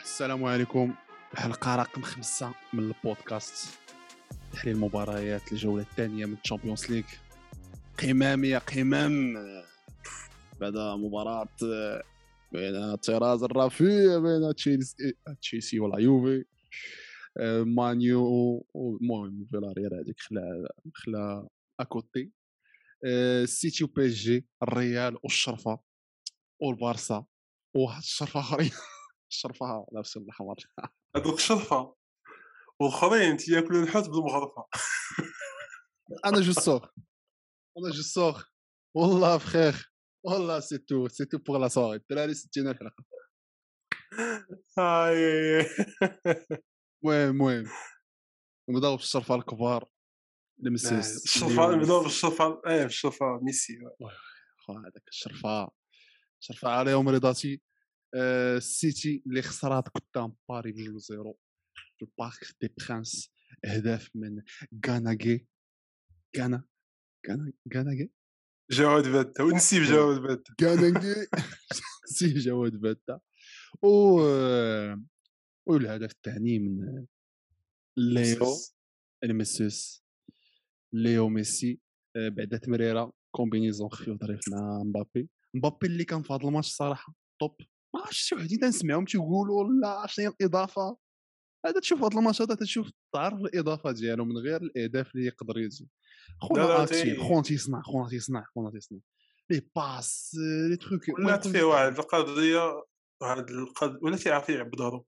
السلام عليكم. الحلقة رقم خمسة من البودكاست. تحليل المباريات الجولة الثانية من الشامبيونز ليغ قمام يا قمام. بعد مباراة بين طراز الرفيع بين تشيلسي تشيلسي ولا يوفي. مانيو المهم فيلاريال هذيك خلا خلا أكوتي. السيتي وبي جي الريال والشرفة والبارسا. وواحد الشرفه آخرين. الشرفه لابسه الاحمر هذوك الشرفه والآخرين تياكلوا الحوت بالمغرفه أنا جو سوغ. أنا جو سوغ. والله فخير والله سي تو سي تو بوغ لا سوغي الدراري 60 الحلقة. هاي. المهم المهم. نبداو بالشرفه الكبار. المسيس الشرفه نبداو بالشرفه إيه بالشرفه ميسي. خو هذاك الشرفه شرفه عليهم رضاتي آه، السيتي اللي خسرات قدام باري بجوج زيرو في البارك دي برانس اهداف من غاناغي. غانا غانا غاناغي؟ جواد باتا ونسيب جواد باتا غاناغي. سي جواد باتا و آه، والهدف الثاني من ليو المسوس ليو ميسي آه، بعد تمريرة combinaison خفيف ظريف مع مبابي. مبابي اللي كان في هذا الماتش الصراحه top ما عرفتش شي وحدين تنسمعهم تيقولوا لا شنو هي الإضافة. هذا تشوف هذا الماتش هذا تشوف تعرف الإضافة ديالو من غير الأهداف اللي يقدر يجي خونا لا، actif تي- خونا تيصنع خونا تيصنع خونا تيصنع. les passes les trucs ولات فيه واحد القضية واحد القضية ولا تيعرف يلعب بظهرو.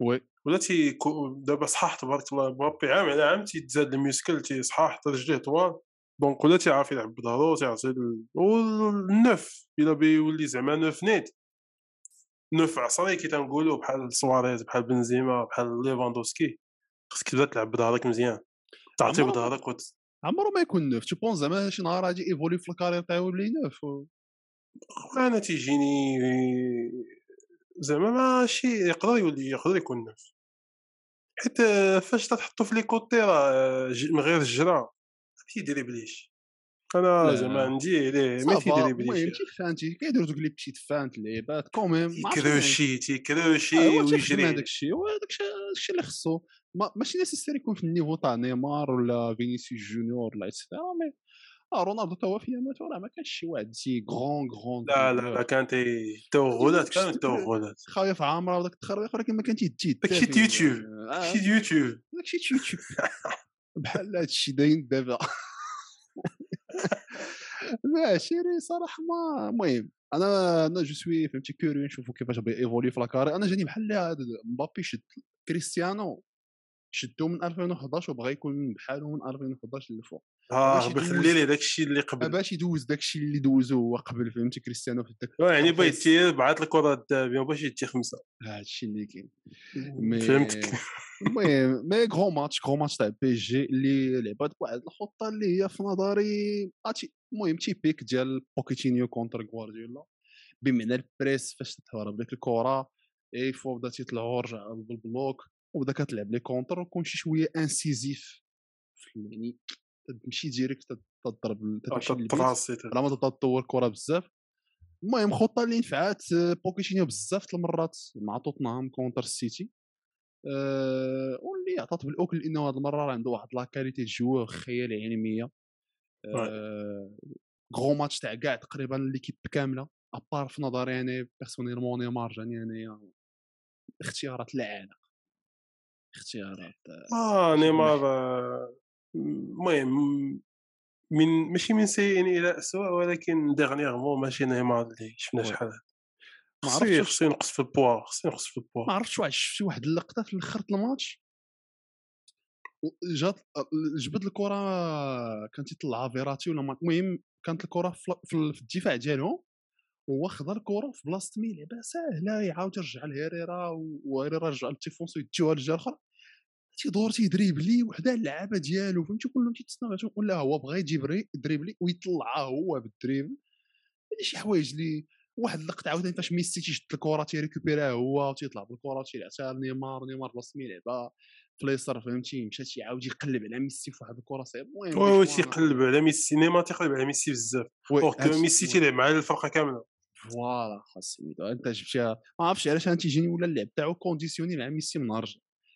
وي. ولا تي دابا صحاح تبارك الله مبابي عام على عام تيتزاد الميسكل تيصحاح حتى رجليه طوال. دونك ولا تيعرف يلعب بظهرو تيعطي ال- والنف إلا بيولي زعما نوف نيت. نوف عصري كي تنقولوا بحال سواريز بحال بنزيما بحال ليفاندوسكي. خصك تبدا تلعب بظهرك مزيان. تعطي عمرو- بظهرك وت... عمره ما يكون نوف. تو بون زعما شي نهار غادي ايفولي في الكارير تاعو يولي نوف و- أنا تيجيني زعما ماشي يقدر يولي يقدر يكون نوف. حيت فاش تحطو في لي كوتي راه من غير الجرا تيدريبليش أنا. زعما عندي عليه ما صافا المهم تيدريبليش تيفانتي كيديروا دوك لي بتيت فانت لعيبات كوميم يكروشي تيكروشي ايوا تيخدم ويجري. هذاك الشيء وهذاك الشيء اللي خصو. ما- ماشي نيسيسيري يكون في النيفو تاع نيمار ولا فينيسيوس جونيور ولا اكسترا مي آه رونالدو هو في ياماته راه ما كانش شي واحد سي غرون غرون لا لا لا كان تي توغلات كان توغلات خايف عامرة وداك التخربيق ولكن ما كان تيدي داكشي تيوتيوب آه، شي يوتيوب داكشي تيوتيوب. بحال هذا الشيء داين دابا. لا شيري صراحة ما المهم أنا أنا جو سوي فهمتي كوريو نشوفوا كيفاش بيفولي في لاكاري أنا جاني بحال مبابي شد كريستيانو شدو من 2011 وبغى يكون بحاله من 2011 للفوق. آه بخلي لي داكشي اللي قبل. باش يدوز داك الشيء اللي دوزو هو قبل فهمتي كريستيانو في داك آه، يعني بغيت الفيس. تي بعث الكره الذهبيه باش يدي خمسة. هذا الشيء اللي كاين. فهمتك. المهم مي غرو ماتش غرو ماتش تاع بي جي اللي لعبات بواحد الخطة اللي هي في نظري المهم تيبيك ديال بوكيتينيو كونتر غوارديولا بمعنى البريس فاش تهرب ديك الكرة إي فوا بدا تيطلعوا رجع بالبلوك وبدا كتلعب لي كونتر وكون شي شوية انسيزيف يعني تمشي ديريكت تضرب للبيت تراسي ما تبدا تطور الكره بزاف. المهم خطة اللي نفعات آه، بوكيتينيو بزاف المرات مع توتنهام كونتر السيتي أه واللي عطات بالأكل لأنه هذه المرة راه عنده واحد لا كاليتي جو خيال علمية. أه غرو ماتش تاع كاع تقريبا ليكيب كاملة ابار في نظري أنا بيرسونيلمون نيمار جاني انايا اختيارات العالم. اختيارات آه، آه شي نيمار آه، المهم من ماشي من سيء إلى اسوء ولكن ديغنيغمون ماشي نيمار اللي شفنا. شحال ما خصو عرفتش خصو ينقص في البوا خصو ينقص في البوا ما عرفتش واحد شفتي واحد اللقطه في الآخر الماتش؟ جات جبد الكرة كان تيطلعها فيراتي ولا المهم كانت الكرة في الدفاع ديالهم هو خدا الكرة في بلاصة يلعبها ساهلة يعاود يرجع لهيريرا وهيريرا رجع ل défenseur يديوها للجهة الأخرى. تيدور تيدريبلي وحده اللعابة ديالو فهمتي؟ كلهم تيتسناو ولا هو بغى يجيب ري- دريبلي ويطلعها هو بال dribble هادي شي حوايج اللي واحد اللقطة عاوتاني فاش ميسي تيشد الكرة تيريكوبيريها هو وتيطلع بالكرة وتيلعبها لنيمار نيمار بلاصه ما يلعبها في اليسار فهمتي؟ مشى تيعاود يقلب على ميسي في واحد الكرة صعيبه المهم oui شوية تيقلب على ميسي نيمار تيقلب على ميسي بزاف. oui ميسي oui. تيلعب مع الفرقة كاملة. voilà خاص أنت جبتيها ما عرفتش علاش أنا تيجيني ولا اللعب تاعو conditionné مع ميسي من نهار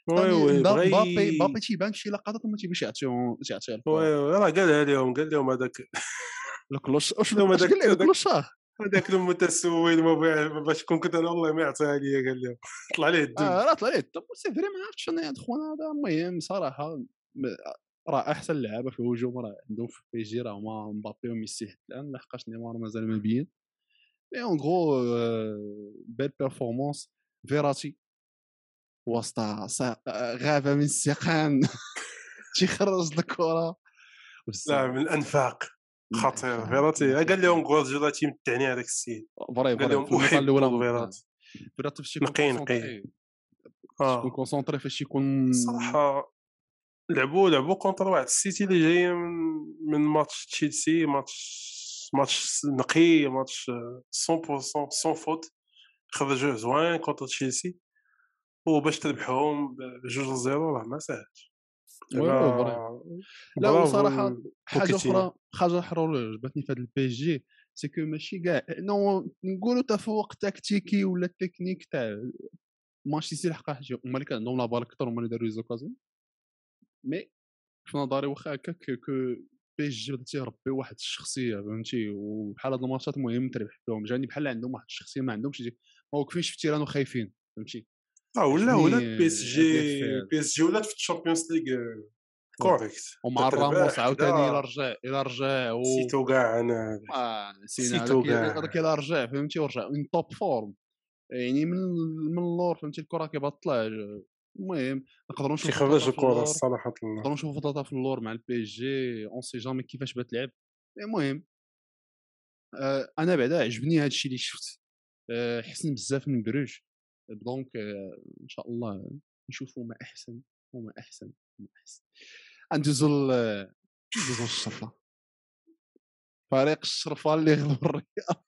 oui oui بابي بابي تيبان شي لقطات ما تيبانش يعطيهم يعطيها وي وي. راه قالها لهم قال لهم هذاك. ال clochard واش هذاك- لي هذاك- المتسول ما باش كون كنت أنا والله ما يعطيها لي قال لهم طلع عليه الدم آه راه طلع ليه الطب c'est vrai ما عرفتش أنا هاد خونا هذا المهم صراحة راه أحسن لعابه في الهجوم راه عندهم في PSG راه هما مبابي وميسي حتى الآن لحقاش نيمار مازال ما بين. mais une grosse belle performance فيراتي وسط غابة من السيقان تيخرج الكرة. لا من الأنفاق. خطير. فيراتي قال لهم غوارديولا تيمتعني هذاك السيد. قال لهم أحب الأولى فيراتي فاش نقي- نقي. يكون concentré فاش يكون صراحة لعبوا لعبوا contre واحد. السيتي اللي جاية من ماتش تشيلسي ماتش ماتش نقي ماتش آه، 100% sans faute خرجوه زوين contre تشيلسي. وباش تربحهم بجوج زيرو راه ما ساهلش. لا ل- حاجة. أخرى حاجة أخرى عجبتني في هذا ال PSG c'est que ماشي كاع نو نقولوا تفوق تكتيكي ولا التكنيك تاع مانشستر سيتي لحقاش هما اللي كان عندهم la balle أكثر هما اللي داروا occasions mais في نظري واخا هكاك que PSG بدا تيربي واحد الشخصية فهمتي؟ وبحال هاد الماتشات مهم تربح فيهم. جاني بحال عندهم واحد الشخصية ما عندهمش ما واقفينش في ال terrain وخايفين فهمتي؟ آه ولا ولا بي اس جي بي اس جي ولات في ال Champions League correct ومع راموس. عاوتاني إلى رجع إلى رجع و نسيتو كاع أنا آه هذاك كاع. هذاك الا رجع فهمتي ورجع من top forme يعني من من اللور فهمتي الكره كيبغى تطلع المهم نقدروا نشوفوا في الكره الصراحه نقدروا نشوفوا فلاتة في اللور مع ال PSG on sait jamais كيفاش بتلعب المهم آه أنا بعدا عجبني هذا الشيء اللي شفت. آه حسن بزاف من بروج donc آه إن شاء الله نشوفوا ما أحسن وما أحسن وما أحسن. ندوزو ل- ندوزو للشرطه فريق الشرفه اللي غلب الرياض.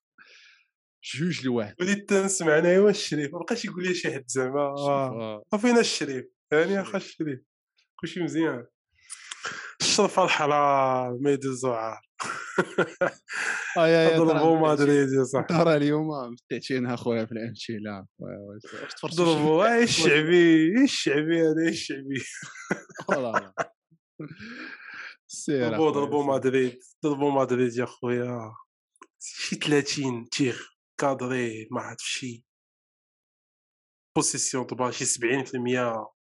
جوج لواحد. وليت نسمع أنا ايوا الشريف. ما بقاش يقول لي شي حد زعما. آه. آه. عطينا الشريف. يعني أخا الشريف. كلشي مزيان. الشرفه الحلال ما يدوزو عار آه يا يا ضربوا مدريد يا صاحبي ترى اليوم متعتينها خويا في شي- ضربوا اي الشعبي الشعبي هذا الشعبي سير ضربوا ضربوا. مدريد ضربوا مدريد يا خويا شي 30 tirs cadrés ما عرف شي. possession طبعا شي 70%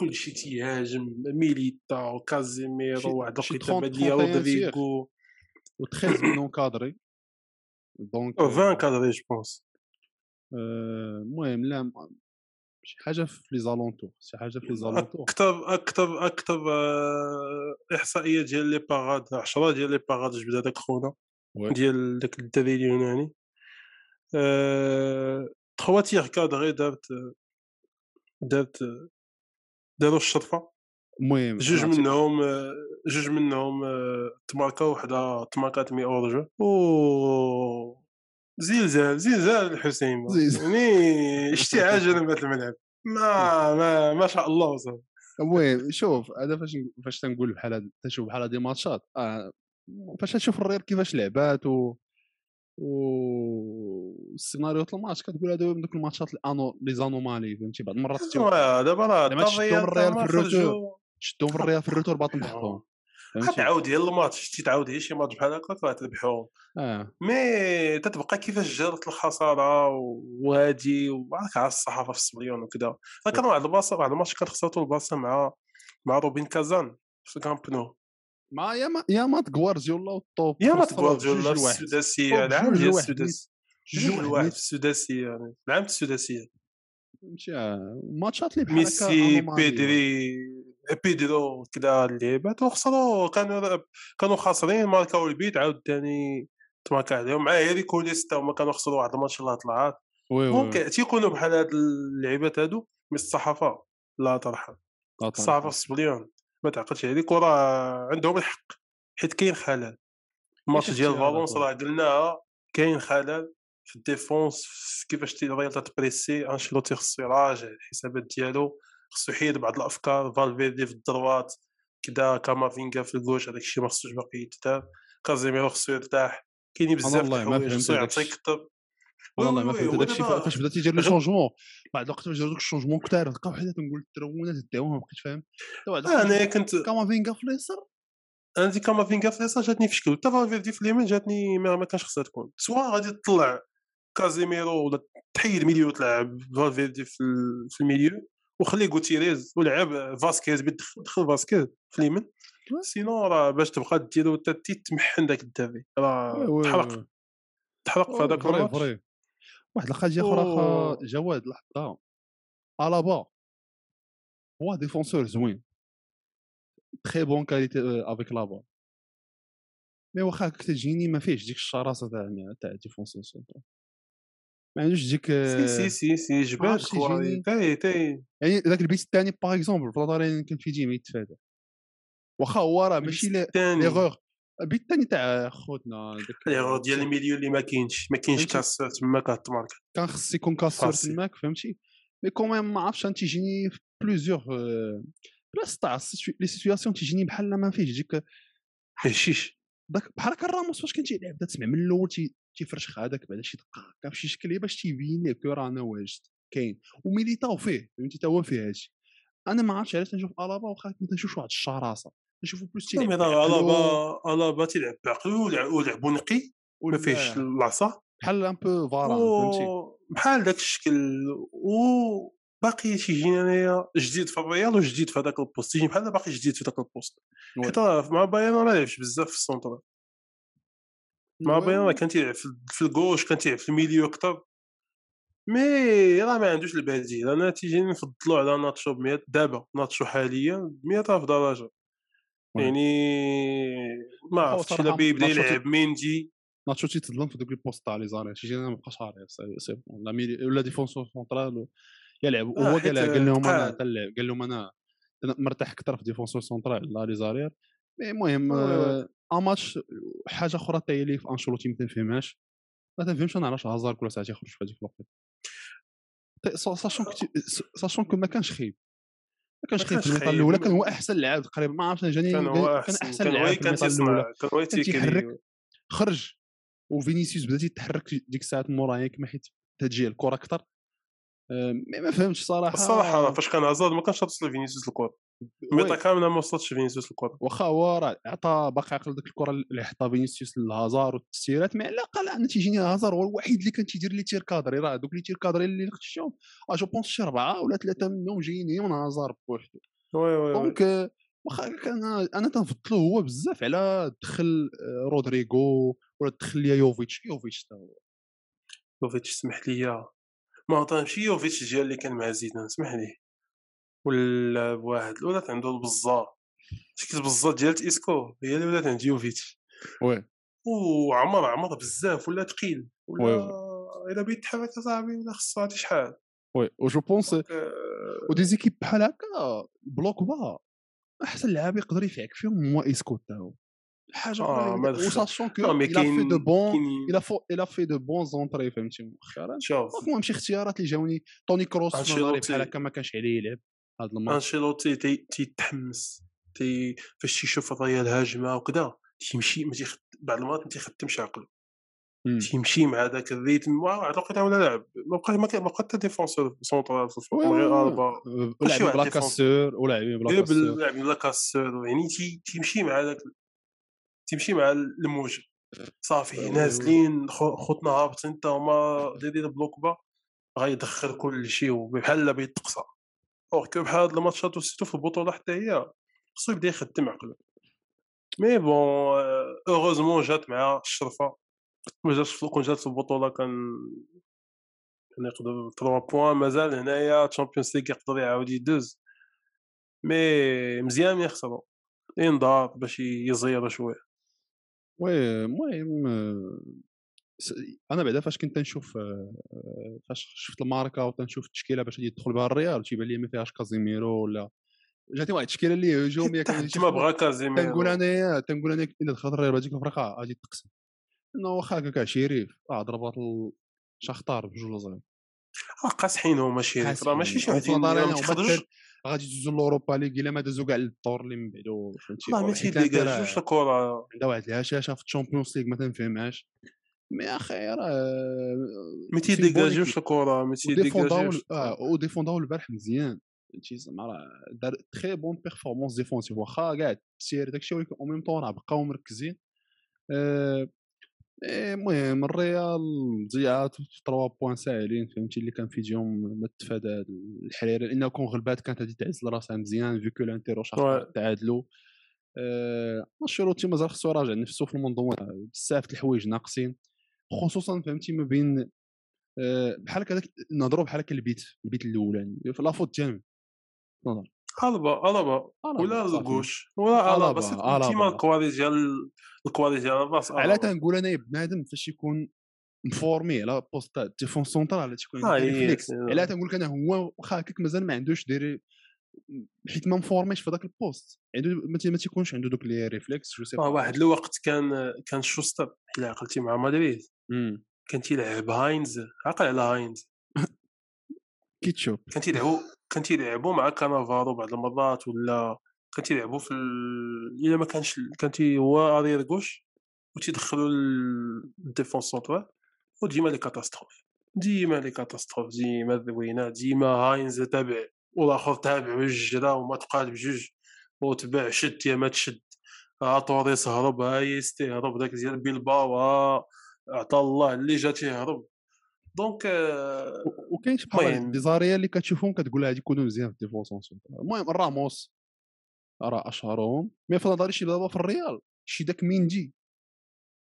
كلشي تيهاجم ميليتا وكازيميرو شي- واحد شي الوقيته 30 بدليا 31 رودريغو و 13 منهم cadrés. donc 20 cadrés je pense آه، المهم لا شي حاجة في لي زالونتور شي حاجة في لي زالونتور. أكثر أكثر أكثر آه، إحصائية ديال لي باغاد 10 ديال لي باغاد جبد هذاك خونا. ديال داك الدري اليوناني. أه... تخوا تيغ كادغي دارت دارت داروا الشرفه المهم جوج منهم آه، جوج منهم آه، تماركا وحدة تماركات مي اورجو و زلزال زلزال الحسين. يعني اشتعاج أنا بهذا الملعب. ما ما ما شاء الله صافي المهم شوف هذا فاش فاش تنقول بحال هاد تشوف بحال هادي ماتشات آه فاش تشوف الريال كيفاش لعبات و و السيناريو تاع الماتش كتقول هادو من دوك الماتشات الانو لي زانومالي فهمتي بعض المرات آه، دابا راه زعما تشدهم الريال في الروتور. شدهم في الريال في الروتور باطن محطهم فهمتي غتعاود هي الماتش شتي تعاود هي شي ماتش بحال هكاك غتربحهم آه mais تتبقى كيفاش جرت الخساره وهادي وراك عارف الصحافه في السبليون وكذا راه كان واحد البلاصه واحد الماتش كان خسرتو البلاصه مع مع روبين كازان في ال Camp Nou مع يا ما يا مات غوارديولا والطوب يا ما غوارديولا في. السداسية. العام ديال السداسيه جوج نيت. في السداسية يعني. العام السداسية. فهمتي آه، ماتشات اللي بحال ميسي. بيدري بيدرو كذا اللعيبات وخسروا كانوا كانوا خاسرين ماركاو البيت. عاود ثاني تماركا عليهم. مع هيري كوليستا هما كانوا خسروا واحد الماتش الله طلعات ممكن تيكونوا بحال هاد اللعيبات هادو mais الصحافة. لا ترحم. الصحافة طبعاً. ما تعقدش هذيك وراه عندهم الحق حيت كاين خلل. الماتش ديال فالونس. راه قلناها كاين خلل في ال défense كيفاش تي الريال تبريسي انشيلوتي خصو يراجع الحسابات ديالو خصو يحيد بعض الأفكار. فالفيردي في ال droite كدا كامافينغا في ال gauche هذاك الشيء ما خصوش باقي يتدار. كازيميرو خصو يرتاح. كاينين أنا بزاف الحوايج خصو يعطيك والله ما فهمت دابا فاش بدا تيدير les changements بعد الوقت فاش داروا دوك ال changements كثار لقاو حدا تنقول الترونات داوها ما بقيتش فاهم انايا كنت كامافينغا في اليسار أنا ديك كامافينغا في اليسار جاتني في شكل حتى فالفيردي في اليمين جاتني ما, ما كانش خصها تكون سوا غادي تطلع كازيميرو ولا تحيد milieu تلعب فالفيردي في, في ال milieu وخلي غوتيريز ولعب فاسكيز دخل فاسكيز في اليمين. سينو راه باش تبقى ديرو تمحن داك الدافي راه تحرق. تحرق في هذاك الماتش واحد الحاجة أخرى جواد لحظة. ألابا هو défenseur زوين. très bonne qualité avec la balle mais واخا هكاك تجيني ما فيهش ديك الشراسة تاع تاع défenseur central ما عندوش ديك سي سي سي سي جبال. تاي تاي يعني ذاك البيت الثاني باغ اكزومبل في الدارين كان في ديما يتفادى. واخا هو راه ماشي ليغور البيت الثاني تاع خوتنا داك ليغور ديال الميليو اللي ما كاينش ما كاينش فهمتي؟ كاس تما كتمارك كان خص يكون كاسور. تماك فهمتي؟ مي كوميم ما عرفتش تيجيني في بليزيوغ بلاص تاع لي سيتوياسيون تيجيني بحال ما فيهش ديك هشيش داك بحال هكا راموس فاش كان تيلعب تسمع من الأول تي- تيفرشخ هذاك بعدا شي دقة هكا في شي شكل باش تيبين لك راه أنا واجد. كاين. وميليتاو فيه فهمتي؟ تا هو فيه هادشي. أنا ما عرفتش علاش تنشوف ألابا واخا ما تنشوفش واحد الشراسة. نشوفو plus تيلعب ألابا الابا تيلعب ولعب- ولعبو نقي ما فيهش العصا بحال un peu فاران فهمتي؟ بحال داك الشكل. و باقي تيجيني انايا جديد في الريال وجديد في هذاك ال poste. تيجيني بحال باقي جديد في ذاك ال poste. حيت مع بايرن ما لعبش بزاف في ال centre مع بايرن كان تيلعب في ال gauche كان تيلعب في ال milieu أكثر mais راه ما عندوش البديل أنا تيجيني نفضلو على ناتشو ب 100 دابا ناتشو حاليا ب 100000 درجة. يعني ما عرفتش الا تي- يلعب ميندي ناتشو تيتظلم في دوك ال postes تاع les arrières أنا ما بقاش عارف c'est bon. لا milieu ولا défenseur central يلعب. آه، هو قال قال لهم أنا. تلعب قال لهم أنا مرتاح أكثر في ديفونسور سونترال لا لي زارير مي المهم ان ماتش حاجة أخرى حتى هي اللي في أنشيلوتي ما تنفهمهاش. ما تنفهمش أنا علاش هازار كل ساعة تيخرج في هذيك الوقت. ساشون ساشون كو ما كانش خايب. ما كانش ما خايب في خايب. الأولى كان هو أحسن لاعب تقريبا ما عرفتش جاني كان هو أحسن. كان في كان تيصنع كان هو تيحرك خرج وفينيسيوس بدا تيتحرك ديك الساعات مورايا كما حيت تجي الكره أكثر mais ما فهمتش صراحة. الصراحة فاش كان هازارد ما كانش توصل فينيسيوس الكره ال mi-temps oui. كاملة ما وصلتش فينيسيوس الكره واخا هو راه عطى باقي عقل ديك الكرة اللي حطها فينيسيوس لهازار والتسييرات mais على الأقل أنا تيجيني هازار هو الوحيد اللي كان تيدير les tirs cadrés راه دوك les tirs cadrés اللي خشيهم آه je pense شي اربعه ولا ثلاثة منهم جايين من هازار بوحدو. oui oui oui. donc آه، واخا كان أنا تنفضلو هو بزاف على دخل آه، رودريغو ولا دخل ليا يوفيتش. يوفيتش تا هو. يوفيتش سمح لي. ما عطاه ماشي يوفيتش ديال اللي كان مع زيدان سمح لي. ولا بواحد ولات عنده البزار ديك البزار ديال اسكو هي اللي ولات عند يوفيتش وي. وعمر عمر بزاف ولا ثقيل وي ولا إلا بغيت تحرك اصاحبي ولا خصو شحال. وي. وجو بونس دونك، ودي زيكيب بحال هكا بلوك با أحسن لاعب يقدر يفيعك فيهم هو إيسكو تا هو. حاجة آه،. و sachant que là، mais il a fait كاين- de bons كاين- il a fait il a fait de bons entrées فهمتي مؤخرا. المهم شي اختيارات اللي جاوني. توني كروس في. بحال هكا ما كانش عليه يلعب هذا الماتش انشيلوتي تي- تيتحمس تي فاش تيشوف الريال هاجمه وكذا تيمشي ما تيخد... بعض المرات ما تيخدمش عقله مم. تيمشي مع ذاك الريتم واحد الوقيته ولا لاعب ما بقى ما بقى حتى défenseur central في الفرق من غير ولعب واحد بلا. casseur ولعب بلا casseur باللعب بلا casseur يعني تي- تيمشي مع ذاك تيمشي مع الموج صافي نازلين خو- خوتنا هابطين حتى هما دايرين bloc bas غيدخل كل شيء بحال بيتقصى alors que بحال هاد الماتشات و c'était في البطولة حتى هي؟ خصو يبدا يخدم عقله mais bon heureusement جات مع الشرفة. ما جاتش في- كون جات في البطولة كان كان يقدر 3 points مازال هنايا تشامبيونز ليغ يقدر يعاود يدوز. mais مزيان يخسروا ينضار باش يزيروا شوية. oui المهم آه، أنا بعدا فاش كنت نشوف آه، آه، فاش شفت الماركا وتنشوف التشكيلة باش يدخل بها الريال تيبان لي ما فيهاش كازيميرو ولا جاتني واحد التشكيلة اللي هجوميه كان ما بغا كازيميرو. تنقول انايا تنقول أنا الا دخلت الريال هذيك الفرقه غادي تقسم. إنه واخا هكاك شريف آه ضربات الشختار بجوج لزيرو آه، قاصحين هما شي راه ماشي شي أنا غادي يدوزو لوروبا ليغ إلا ما دازو كاع للدور اللي من بعدو فهمتي؟ ما عندها تيديكاجوش راه- الكرة. عندها واحد الهشاشة في الشامبيونز ليغ ما تنفهمهاش. مي أخي راه ما تيديكاجوش الكره وديفونداو تيديكاجوش آه وديفونداو البارح مزيان فهمتي زعما راه دار تخي بون بيرفورمانس ديفونسيف واخا كاع التسير داكشي ولكن أو ميم طون راه بقاو مركزين المهم الريال ضيعات 3 بوان ساهلين فهمتي اللي كان في يديهم ما تفادى الحريره لأنه كون غلبات كانت غادي تعز راسها مزيان فيكو الانتيرو Ouais. تعادلوا انشيلوتي مازال خصو يراجع نفسه في المنظومه بزاف د الحوايج ناقصين خصوصا فهمتي ما بين آه، بحال هكا نهضروا بحال هكا البيت البيت الاولاني في لافوت ديالهم نظر ألبا ألبا. ولا. الكوش ولا ألبا. كيما ال qualité ديال ال qualité ديال ال passe على تنقول أنا بنادم فاش يكون مفورمي على poste défense centrale تيكون آه، عنده les réflexes c'est- على تنقول لك أنا هو واخا هكاك مازال ما عندوش ديري حيت ما مفورميش في ذاك ال poste. عنده ما تيكونش عنده دوك les réflexes je sais آه، واحد الوقت كان كان شوستر الا عقلتي مع مدريد. كان تيلعب هاينز عقل على هاينز. كيتشوب. كان تيلعبوا كان تيلعبوا مع كانافارو بعض المرات ولا كان تيلعبوا في ال... إلا ما كانش كان تي هو أرير غوش وتيدخلوا الديفونس سونترال وديما لي كاتاستروف. ديما لي كاتاستروف ديما الذوينات ديما هاينز تابع والآخر تابع بالجرا وما تقاد بجوج وتباع شد يا ما تشد. ها توريس هرب ها يستي هرب داك ديال بيلباو ها عطا الله اللي جا تيهرب donc آه، وكاين شي بحال المهم. des arrières اللي كتشوفهم كتقول هادي يكونوا مزيان في ال défense centrale المهم راموس راه أشهرهم. mais في نظري شي دابا في الريال شي داك ميندي.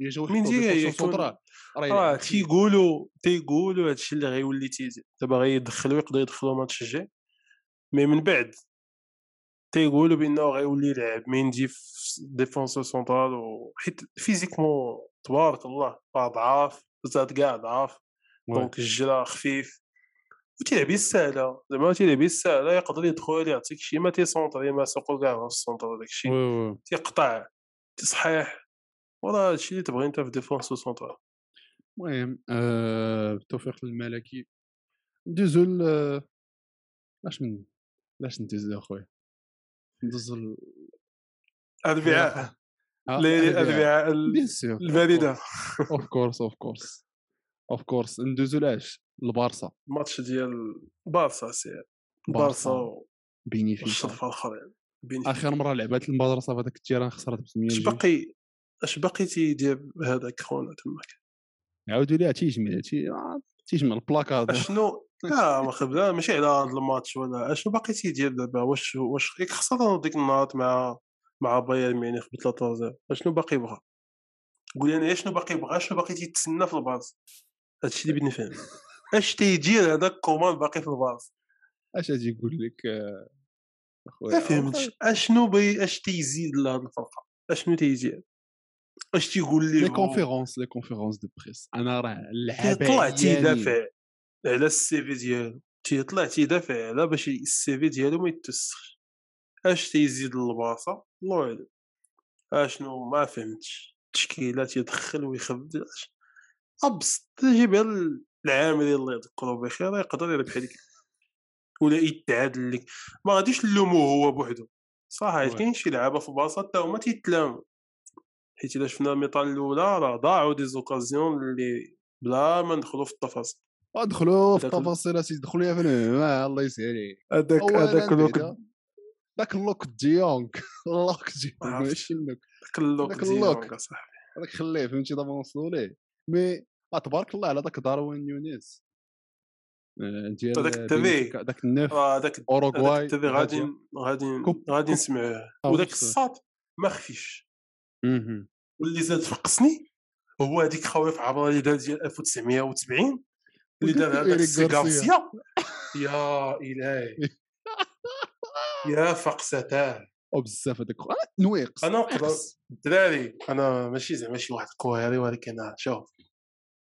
اللي جاو ميندي سونترال راه آه يلعب. تيقولوا تيقولوا هادشي اللي غيولي تيزيد دابا غيدخلوا يقدروا يدخلوا ماتش الجاي. mais من بعد تيقولوا بأنه غيولي يلعب ميندي في défenseur central وحيت physiquement تبارك الله راه ضعاف زاد كاع ضعاف Ouais. donc الجرا خفيف. وتيلعب السهلة زعما تيلعب السهلة يقدر يدخل يعطيك شي ما تيسونطري ما سوقو كاع في ال centre وداكشي oui oui تيقطع تصحيح. وراه هادشي اللي تبغي أنت في défenseur central المهم آه، بالتوفيق للملكي. ندوزو ل اش من لاش ندوزو أخويا؟ ندوزو ل اربعاء ليلة الأربعاء. اربعاء ال- bien sûr البارسا اوف كورس اوف كورس اوف كورس ندوزو لاش البارسا الماتش ديال بارسا سي. بارسا. بينيفيكا والشرف الآخرين. آخر مرة لعبات المدرسة في هذاك التيران خسرت ب 8 اش باقي؟ اش باقي تيدير هذاك خونا تماك؟ عاودوا ليها تيجمع تي- تيجمع البلاكاد أشنو؟ لا ما خبلا ماشي على هذا الماتش ولا. أشنو باقي تيدير دابا؟ واش واش ياك خسر ديك النهار مع مع بايرن ميونخ ب 3 0 أشنو باقي بغا قول لي أنا شنو باقي بغا أشنو باقي تيتسنى في البارسا هادشي اللي بغيت نفهم اش تيدير هذاك كومان باقي في البارسا اش غادي يقول لك آه، أخويا؟ ما فهمتش. أشنو بي اش تيزيد لهاد الفرقه أشنو تيدير اش تيقول لي؟ لي؟ كونفيرونس لي كونفيرونس دو بريس أنا راه اللعابه عيانين. تيدافع على ال CV ديالو. تيطلع تيدافع على باش ال CV ديالو ما يتوسخش. اش تيزيد للبلاصه الله اعلم أشنو؟ ما فهمتش. تشكيله تيدخل ويخرج اش ابسط تجيبها العامري الله يذكرو بخير يقدر يربح لك ولا يتعادل لك. ما غاديش نلومو هو بوحدو. صح. كاين شي لعابه في بلاصه حتى هما تيتلاموا حيت إلا شفنا الميطال الأولى راه ضاعوا دي زوكازيون اللي بلا ما ندخلوا في التفاصيل. ادخلوا في التفاصيل أسيدي دخلوا الهم آه، الله يسهل عليك. هذاك هذاك الوقت ذاك اللوك ديونغ اللوك ديونغ. ماشي اللوك داك اللوك داك اللوك. أصاحبي هذاك خليه فهمتي دابا نوصلوا ليه مي آه تبارك الله على ذاك داروين يونيز آه، ديال هذاك التبي. ذاك النف هذاك هذاك أوروغواي التبي غادي. غادي غادي. نسمعوه آه، بصح. الساط ما خفيش. واللي زاد فقسني هو هذيك خويف عبر اللي دار ديال 1970 اللي دار هذاك. غارسيا يا إلهي يا فقستاه أو بزاف هذاك آه، نويقس أنا نقدر. الدراري أنا ماشي زعما شي واحد كوهري ولكن شوف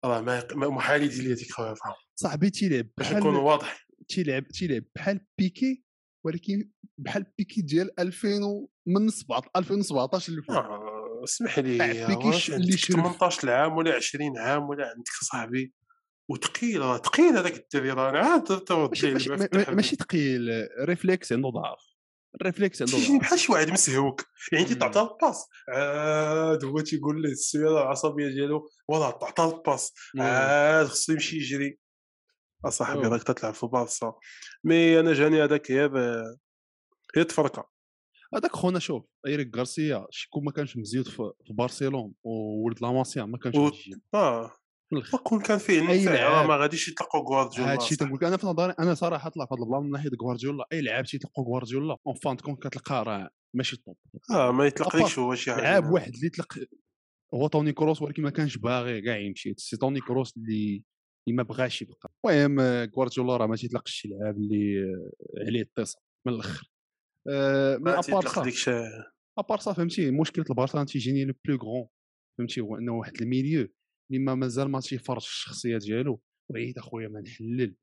راه محال يدير لي هذيك خويف صاحبي تيلعب باش نكون واضح. تيلعب تيلعب بحال بيكي ولكن بحال بيكي ديال 2000 و- من 17 2017 اللي فوق آه، اسمح لي اللي عندك شرف. 18 عام ولا 20 عام ولا عندك صاحبي. وثقيل راه ثقيل هذاك الدري راه عاد ماشي ثقيل réflexe عنده ضعف. ال réflexe عنده ضعف. بحال شي واحد مسهوك يعني. تعطى ال passe عاد هو تيقول ليه السيالة العصبية ديالو voilà تعطى ال passe. عاد خصو يمشي يجري. أصاحبي. راك تتلعب في بارسا. mais أنا جاني هذاك غير غير تفرقة. هذاك خونا شوف إيريك غارسيا شكون ما كانش مزيود في في برشلونه وولد لاماسيا ما كانش و- آه. في الآخر كون كان فيه النفع راه لعاب. ما غاديش يطلقوا غوارديولا هادشي. تنقول أنا في نظري أنا صراحة طلع في هذا ال plan من ناحية غوارديولا أي لعاب تيطلقوا غوارديولا enfin كون كتلقاه راه ماشي top آه ما يطلقليش هو شي حاجة. لعاب واحد اللي طلق هو توني كروس ولكن ما كانش باغي كاع يمشي. c'est توني كروس اللي اللي ما بغاش يبقى. المهم آه، غوارديولا راه ما تيطلقش شي لعاب اللي آه، عليه اتصال من الأخر. آه، ما à part تيطلق ça à part ça فهمتي؟ مشكلة البارسا تيجيني le plus grand. فهمتي؟ هو إنه واحد ال milieu. اللي ما مازال ما تيفرش الشخصيه ديالو. وعيد أخويا ما نحلل.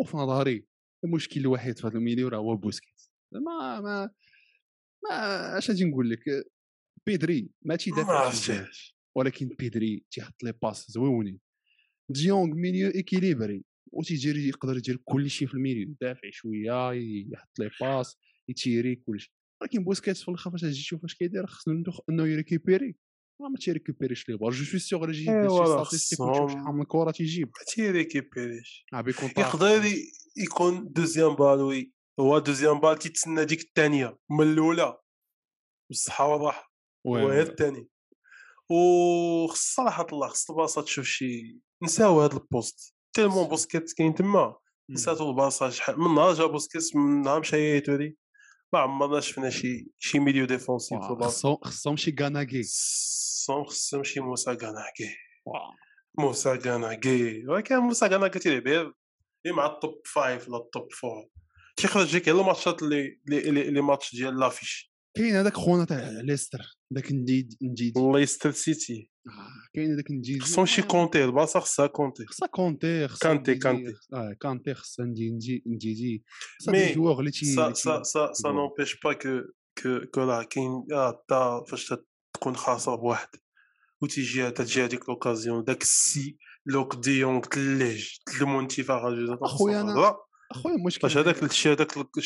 وفي نظري المشكل الوحيد في هذا ال milieu راه هو بوسكيت ما ما ما اش غادي نقول لك؟ بيدري ما تيدافعش عرفتش. ولكن بيدري تيحط les passes زويونين ديونغ milieu équilibré وتيجري يقدر يدير كل شيء في ال milieu يدافع شوية يحط les passes يتيري كلشي. ولكن بوسكيتس في الأخر فاش تجي تشوف اش كيدير خصو إنه يريكيبيري. راه ما تيريكيبيريش les balles je suis sûr شي ايوا statistiques شحال من كرة تيجيب. ما تيريكيبيريش آه بيكون يقدر يكون deuxième balle oui. هو deuxième balle تيتسنى ديك الثانية من الأولى. بالصحه والراحه وهي الثاني وخص صراحة الله خص الباصة تشوف شي. نساو هذا ال poste. tellement بوسكيت كاين تما. نساتو الباصة شحال. من نهار جا بوسكيت من نهار مشى يتوري ما عمرنا شفنا شي شي ميليو ديفونسيف خصهم خصهم شي كاناكي خصهم خصهم شي موسى كاناكي موسى كاناكي ولكن موسى كاناكي تيلعب غير مع التوب فايف ولا التوب فور تيخرج لك غير الماتشات اللي اللي اللي ماتش ديال لافيش كاين هذاك خونا تاع ليستر داك نديد نديدي ليستر سيتي. آه، كاين هذاك نديدي خصهم شي كونتي الباصه خصها كونتي خصها كونتي خصها كانتي- كانتي. آه كانتي خصها نديدي نديدي مي دي جوغ اللي تي ça, ça يقول. n'empêche pas que, que, que راه كاين آه، تا فاش تكون خاسر بواحد. وتيجي تجي هذيك لوكازيون داك السي لوك ديونغ تلج المونتيفا غادي أخويا أنا- أخويا المشكل فاش هذاك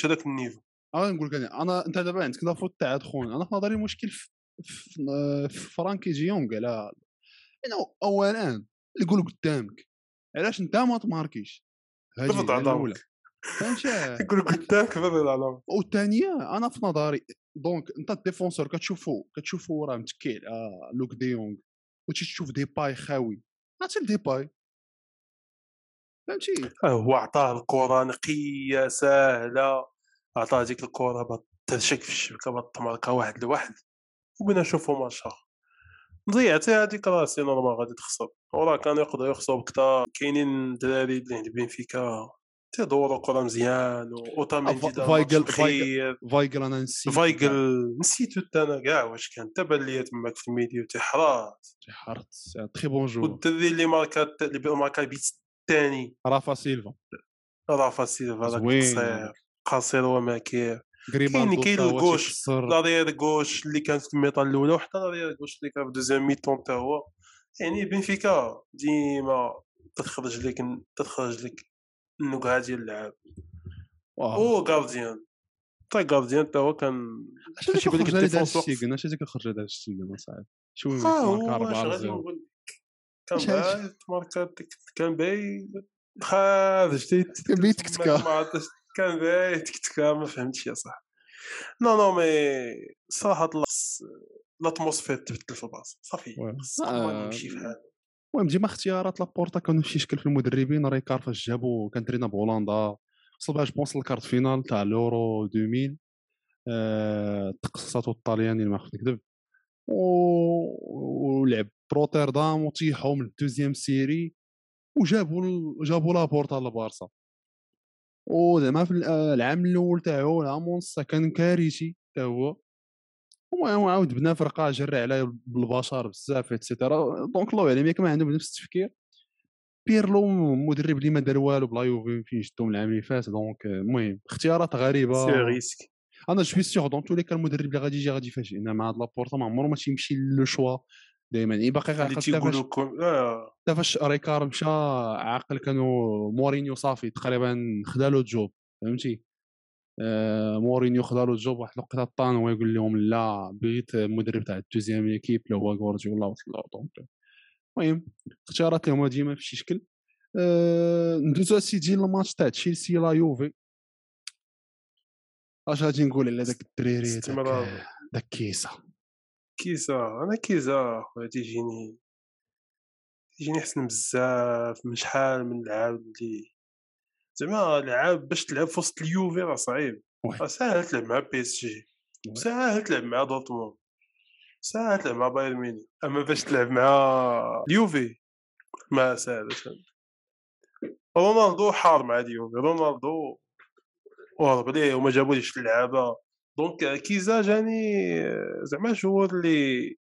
هذاك النيفو. أنا نقول لك أنا أنت دابا عندك لافوت تاع خونا أنا في نظري المشكل في, في, في فرانكي جيونغ على اولا يقول قدامك علاش أنت ما تماركيش؟ رفض فهمتي يقول قدامك بدل العلامه والثانيه أنا في نظري donc أنت ال défenseur كتشوفو كتشوفو راه متكي على لوك ديونغ وتشوف ديباي خاوي. عرفتي ديباي فهمتي؟ آه، هو عطاه الكره نقيه ساهله عطاه ديك الكرة بات ترشك في الشبكه تماركا واحد لواحد وبينا نشوفو ماتش اخر ضيعتي هذيك راسي normal غادي تخسر. وراه كانوا يقدروا يخسروا بكثار. كاينين دراري اللي عند بنفيكا تيدوروا كره مزيان واوتاميندي فايجل- فايجل أنا نسيت فايجل نسيتو حتى أنا كاع واش كان. تبان ليا تماك في ال milieu تيحرات حرت très bon jeu والدري اللي ماركا اللي ماركا البيت الثاني. رافا سيلفا. رافا سيلفا هذاك قصير وماكير غريمالدو كاين هو الجوش، تيكسر. l'arrière gauche اللي كانت في ال mi-temps الأولى وحتى l'arrière gauche اللي كان في deuxième mi-temps حتى هو. يعني بنفيكا ديما تخرج لك تخرج لك النقعه ديال اللعاب. أو غارديان حتى غارديان حتى هو كان أش هذيك فاش يبان لك خرج عليه داك الديفونس وقف. الشيكن أش هذيك خرج عليه داك الشيكن صاحبي شوي آه هو ماركا اش 4 غادي زيرو. نقول لك؟ كان اش هاد باعت ماركا كان باي خارج تيت كان باين تكتكا. ما عرفتش. كان باي تكتكا ما فهمتش يا صاحبي. نو نو مي صراحة خص ال atmosphère تبدل في البارصا صافي. خص آه. يمشي في حاله المهم ديما اختيارات لابورتا كانوا شي شكل في المدربين ريكار فاش جابو كان ترينا بهولندا. وصل بها je pense ال quart finale تاع اليورو 2000 آه، تقصاتو الطالياني ما خفت نكذب و- ولعب بروتردام وطيحوا من ال deuxième série. وجابوا جابوا لابورتا لبارسا. وزعما في آه، العام الأول تاعو العام ونص كان كارثي حتى هو. المهم عاود بنا فرقة جرى عليه بالبشر بزاف et cetera donc الله يعلم ياك ما عندهم نفس التفكير. بيرلو مدرب اللي ما دار والو بلا يوفي فين شفتهم العام اللي فات donc المهم اختيارات غريبة. c'est risqué أنا je suis sûr dans tous les cas المدرب اللي غادي يجي غادي يفاجئنا مع هاد لابورتا ما عمره ما تيمشي le choix دائما يعني باقي غيعقل تيقولوا فاش كون آه. حتى فاش ريكار مشى عاقل كانوا مورينيو صافي تقريبا خدا له ال job فهمتي؟ آه مورينيو خدا له ال job واحد الوقيته طان هو يقول لهم لا بغيت المدرب تاع ال deuxième équipe اللي هو غوارديولا وطلعوا donc المهم اختيارات هما ديما في شي شكل. آه ندوزو اسيدي الماتش تاع تشيلسي لا يوفي. اش غادي نقول على داك الدريري استمرار. داك داك كيسا كيزا أنا كيزا خويا تيجيني تيجيني حسن بزاف من شحال من لعاب اللي زعما لعاب باش تلعب في وسط اليوفي راه صعيب. راه ساهل تلعب مع بي إس جي. ساهل تلعب مع دورتموند ساهل تلعب مع بايرن ميونخ أما باش تلعب مع اليوفي ما ساهلش رونالدو حار مع اليوفي رونالدو وهرب عليه وما جابوليش اللعابه donc كيزا جاني زعما joueur اللي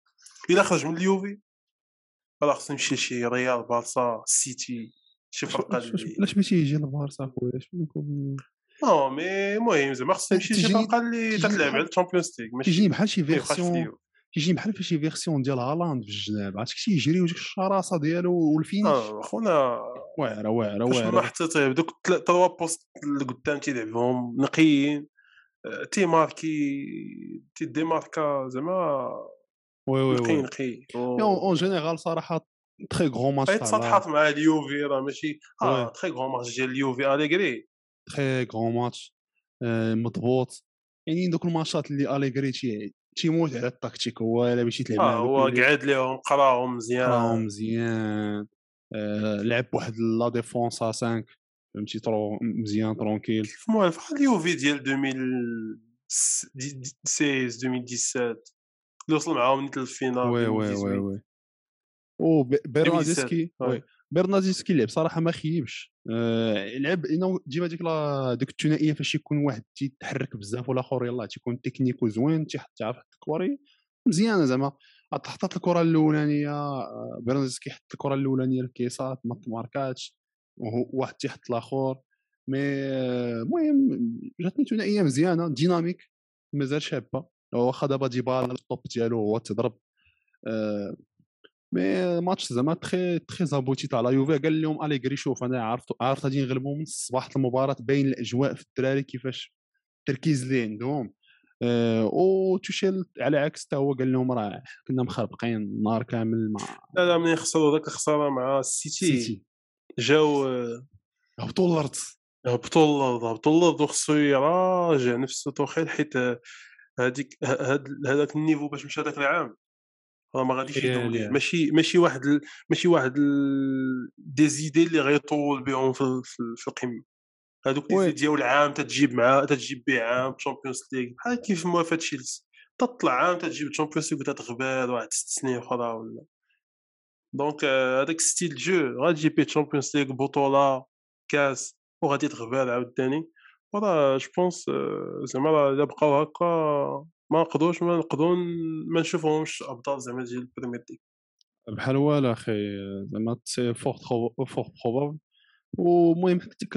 إلا خرج من اليوفي. راه خصو يمشي لشي ريال بارسا سيتي شي فرقة اللي علاش ما تيجي لبارسا خويا؟ ما يكون؟ non mais المهم زعما خصو يمشي لشي فرقة اللي تتلعب على ال Champions League ماشي تيجيني بحال شي version. تيجيني بحال في شي version ديال هالاند في الجناب. عرفتي كيشي يجري وديك الشراسه ديالو وال finish؟ آه خونا واعرة واعرة واعرة. حطيتيه بدوك التلا- trois postes اللي قدام تيلعبهم نقيين. آه، تيماركي تيديماركا زعما oui oui نقي oui نقي en général صراحة très grand match حيت تصالحات مع اليوفي راه ماشي آه oui. très grand match ديال اليوفي أليغري. très grand match آه، مضبوط. يعني دوك الماتشات اللي أليغري تي تيموت على التكتيك هو إلا مشيت تلعب مع هو قعد ليهم قراهم مزيان. راهم مزيان. آه، لعب واحد la défense à 5 فهمتي طرو مزيان tranquille كيف موالف بحال اليوفي ديال 2016 2017 اللي وصل معاهم نيت لل finale oui oui oui 2018. oui. و ب- برناردسكي oui. oui. برناردسكي لعب صراحة ما خيبش. آه لعب لأنه ديما ديك الثنائية فاش يكون واحد تيتحرك بزاف والاخر يلاه تيكون تكنيكو زوين تيحط تعرف حط الكوري مزيانة زعما. حطات الكرة الأولانية آه، برناردسكي حط الكرة الأولانية لكيسات ما تماركاتش. واحد تيحط الآخر mais المهم جاتني ثنائيه مزيانه dynamique مازال شابة. واخا دابا ديبالا الطوب ديالو هو تضرب آه، mais match زعما très très abouti تاع لا يوفي. قال لهم اليغري شوف أنا عرفت عرفت غادي نغلبوا من صباح المباراة باين الأجواء في الدراري كيفاش التركيز اللي عندهم. آه وتوشيل على عكس تا هو قال لهم راه كنا مخربقين النهار كامل مع لا لا ملي خسروا ذاك الخساره مع السيتي. سيتي جاو آه، هبطوا الأرض. هبطوا الأرض. هبطوا الأرض وخصو يراجع نفسه توخيل حيت آه، هذيك هذاك النيفو باش مشى ذاك العام. راه ما غاديش. يدوم ليه ماشي ماشي واحد ال... ماشي واحد ال... دي زيدي اللي غيطول بهم في, في, ال- في القمة. هذوك وي. دي ديال العام تتجيب مع تتجيب به عام تشامبيونز ليغ بحال كيف موافا تشيلسي تطلع عام تتجيب تشامبيونز ليغ وتتغبر واحد ست سنين أخرى ولا. دونك هذاك ستيل جو غادي تجيب تشامبيونز ليغ بطوله كاس وغادي تغبر عاوتاني وراه جو بونس زعما الا بقاو هكا ما نقدروش ما نقدروا ن- ما نشوفهمش ابطال زعما ديال البريمير ليغ بحال والو أخي زعما سي فور بروبابل ومهم حتى ديك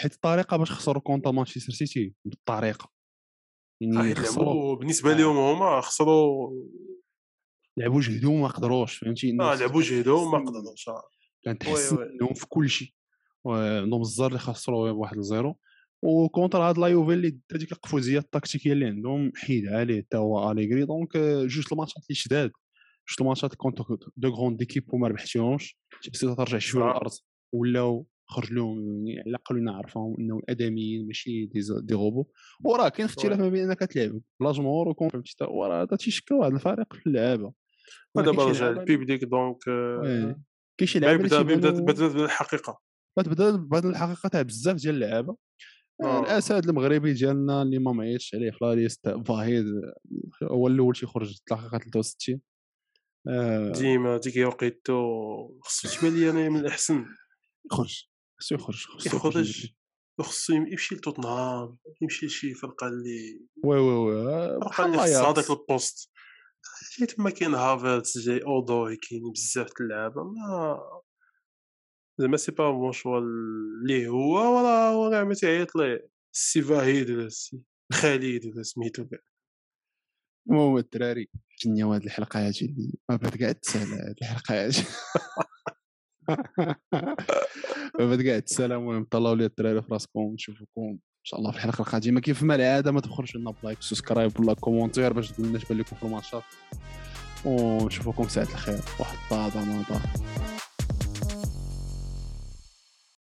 حيت الطريقة باش خسروا كونتا مانشستر سيتي بالطريقة يعني بالنسبة. لهم هما خسروا لعبوا جهدهم ما قدروش فهمتي؟ آه لعبوا جهدهم ما قدروش آه. كانت وي تحسن وي. منهم في كل شيء. عندهم الزر اللي خسروا بواحد الزيرو وكونتر هاد لا يوفي اللي دات هذيك القفوزية التكتيكيه اللي عندهم حيد عليه حتى هو أليغري. دونك آه، جوج الماتشات اللي شداد. جوج الماتشات كونتر دو غروند ديكيب وما ربحتيهمش. تشيلسي ترجع شوية صح. للأرض. ولاو خرج لهم يعني على الأقل نعرفهم إنهم آدميين ماشي دي, دي روبو. وراه كاين اختلاف ما بين إنك تلعب بلا جمهور وكون فهمتي؟ تا هو راه هذا تيشكل واحد الفريق في اللعابة. ودابا رجع البيبليك دونك. كاين شي لعابه يبدا تيبانو- بدات الحقيقة تبدا تبان الحقيقة تاع بزاف ديال اللعابة آه. آه. الأسد المغربي ديالنا اللي ما معيطش عليه في لا ليست فاهيد هو الأول تيخرج الدقيقة 63 آه ديما ديك وقيتو خصو تبان لي أنا من الاحسن يخرج خصو يخرج خصو يخرج وخصو يمشي لتوتنهام يمشي لشي فرقة اللي وي وي وي فرقة اللي. خصها هذاك البوست جاي تما كاين هافرتس جاي اودوي كاين بزاف اللعابه ما زعما سي با بون شوا اللي هو هو كاع ما تيعيط ليه السي فهيد ولا السي خالد ولا سميتو كاع المهم الدراري كنياو هاد الحلقة هادي اللي ما بعد كاع تسهل هاد الحلقة هادي ما بعد كاع تسهل المهم طلعوا لي الدراري في راسكم نشوفكم شاء الله في الحلقة القادمة. كيف ما العادة ما تبخلوش لنا ب like و subscribe ولا commentaire باش تقول لنا اش بان لكم في الماتشات ونشوفكم ساعة الخير. واحد الطابه نظام